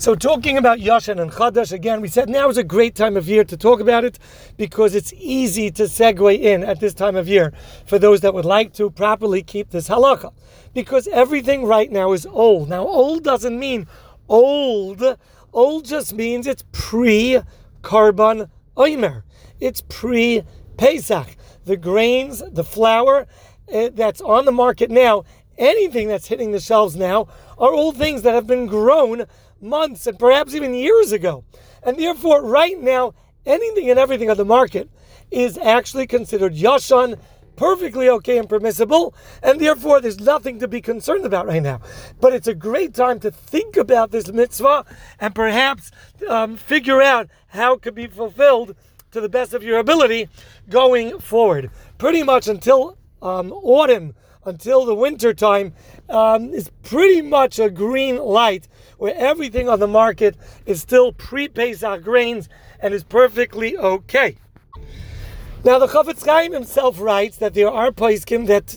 So, talking about Yashan and Chadash again, we said now is a great time of year to talk about it because it's easy to segue in at this time of year for those that would like to properly keep this halacha. Because everything right now is old. Now, old doesn't mean old, old just means it's pre korban Omer, it's pre Pesach. The grains, the flour uh, that's on the market now, anything that's hitting the shelves now, are all things that have been grown months and perhaps even years ago. And therefore, right now, anything and everything on the market is actually considered yashan, perfectly okay and permissible, and therefore there's nothing to be concerned about right now. But it's a great time to think about this mitzvah and perhaps um, figure out how it could be fulfilled to the best of your ability going forward. Pretty much until um, autumn until the winter time um, is pretty much a green light where everything on the market is still pre-Pesach grains and is perfectly okay. Now the Chafetz Chaim himself writes that there are poskim that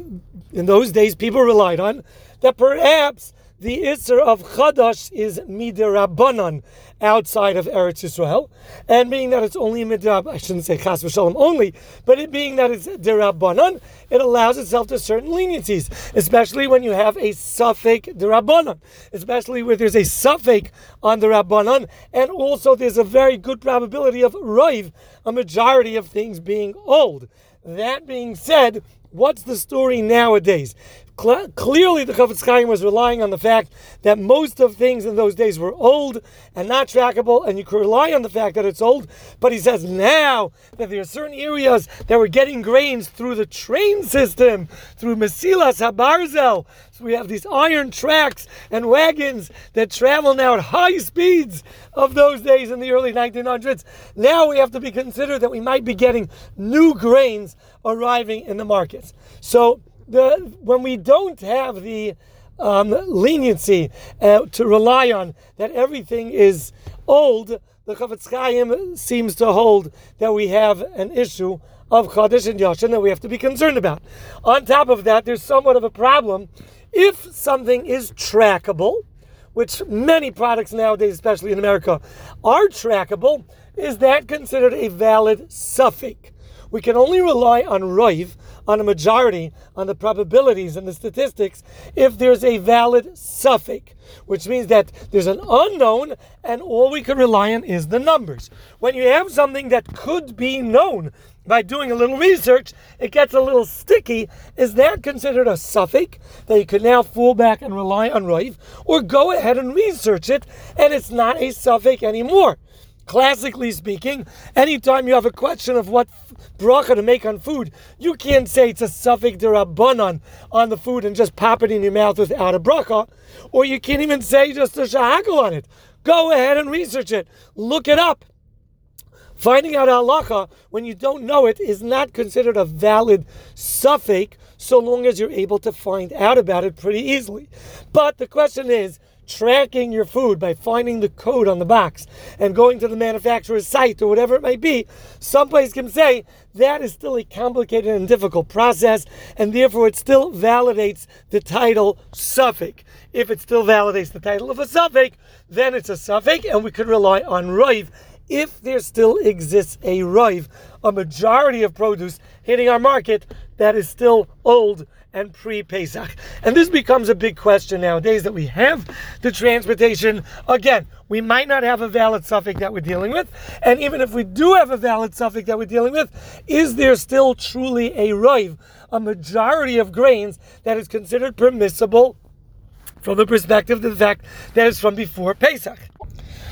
in those days people relied on that perhaps the Isser of Chadash is midirabanan outside of Eretz Yisrael, and being that it's only midrab, I shouldn't say chas v'shalom only, but it being that it's derabanan, it allows itself to certain leniencies, especially when you have a safek derabanan, especially where there's a safek on the rabbanan, and also there's a very good probability of roiv, a majority of things being old. That being said, what's the story nowadays? Clearly the Chafetz Chaim was relying on the fact that most of things in those days were old and not trackable, and you could rely on the fact that it's old. But he says now that there are certain areas that were getting grains through the train system, through Mesilas Habarzel. So we have these iron tracks and wagons that travel now at high speeds of those days in the early 1900s. Now we have to be considered that we might be getting new grains arriving in the markets. So the when we don't have the um, leniency uh, to rely on that everything is old, the Chafetz Chaim seems to hold that we have an issue of Chodesh and Yashin that we have to be concerned about. On top of that, there's somewhat of a problem if something is trackable, which many products nowadays, especially in America, are trackable. Is that considered a valid safek? We can only rely on Roiv, on a majority, on the probabilities and the statistics, if there's a valid safek, which means that there's an unknown and all we can rely on is the numbers. When you have something that could be known by doing a little research, it gets a little sticky. Is that considered a safek that you can now fall back and rely on Roiv, or go ahead and research it and it's not a safek anymore? Classically speaking, anytime you have a question of what bracha to make on food, you can't say it's a safek derabanan on the food and just pop it in your mouth without a bracha, or you can't even say just a shehakol on it. Go ahead and research it. Look it up. Finding out halacha when you don't know it is not considered a valid safek so long as you're able to find out about it pretty easily. But the question is, tracking your food by finding the code on the box and going to the manufacturer's site or whatever it might be, someplace can say that is still a complicated and difficult process, and therefore it still validates the title safek. If it still validates the title of a safek, then it's a safek, and we could rely on Roiv if there still exists a rive, a majority of produce hitting our market that is still old and pre Pesach. And this becomes a big question nowadays that we have the transportation. Again, we might not have a valid safek that we're dealing with. And even if we do have a valid safek that we're dealing with, is there still truly a roiv, a majority of grains that is considered permissible from the perspective of the fact that it's from before Pesach?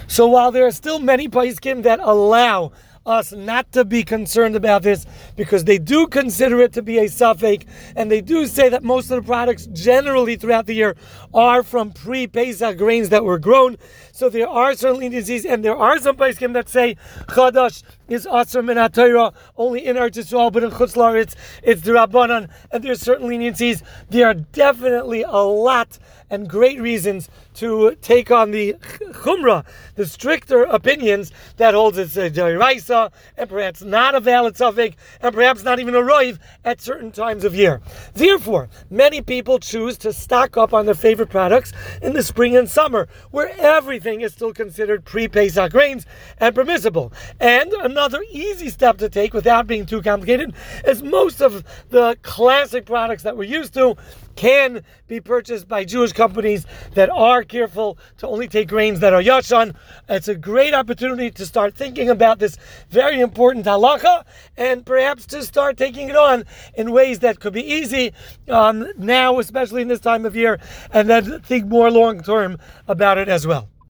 So while there are still many Paiskim that allow us not to be concerned about this because they do consider it to be a safek, and they do say that most of the products generally throughout the year are from pre-Pesach grains that were grown. So there are certain diseases, and there are some Paiskim that say Chadash is Asr Min HaTorah, only in Eretz Yisrael, but in Chutz La'aretz, it's the Rabbanan, and there's certain leniencies. There are definitely a lot and great reasons to take on the Chumrah, the stricter opinions that holds it's a Deraisa, and perhaps not a valid safek, and perhaps not even a Roiv at certain times of year. Therefore, many people choose to stock up on their favorite products in the spring and summer, where everything is still considered pre-Pesach grains and permissible. And another easy step to take without being too complicated is most of the classic products that we're used to can be purchased by Jewish companies that are careful to only take grains that are yashan. It's a great opportunity to start thinking about this very important halacha and perhaps to start taking it on in ways that could be easy um, now, especially in this time of year, and then think more long term about it as well.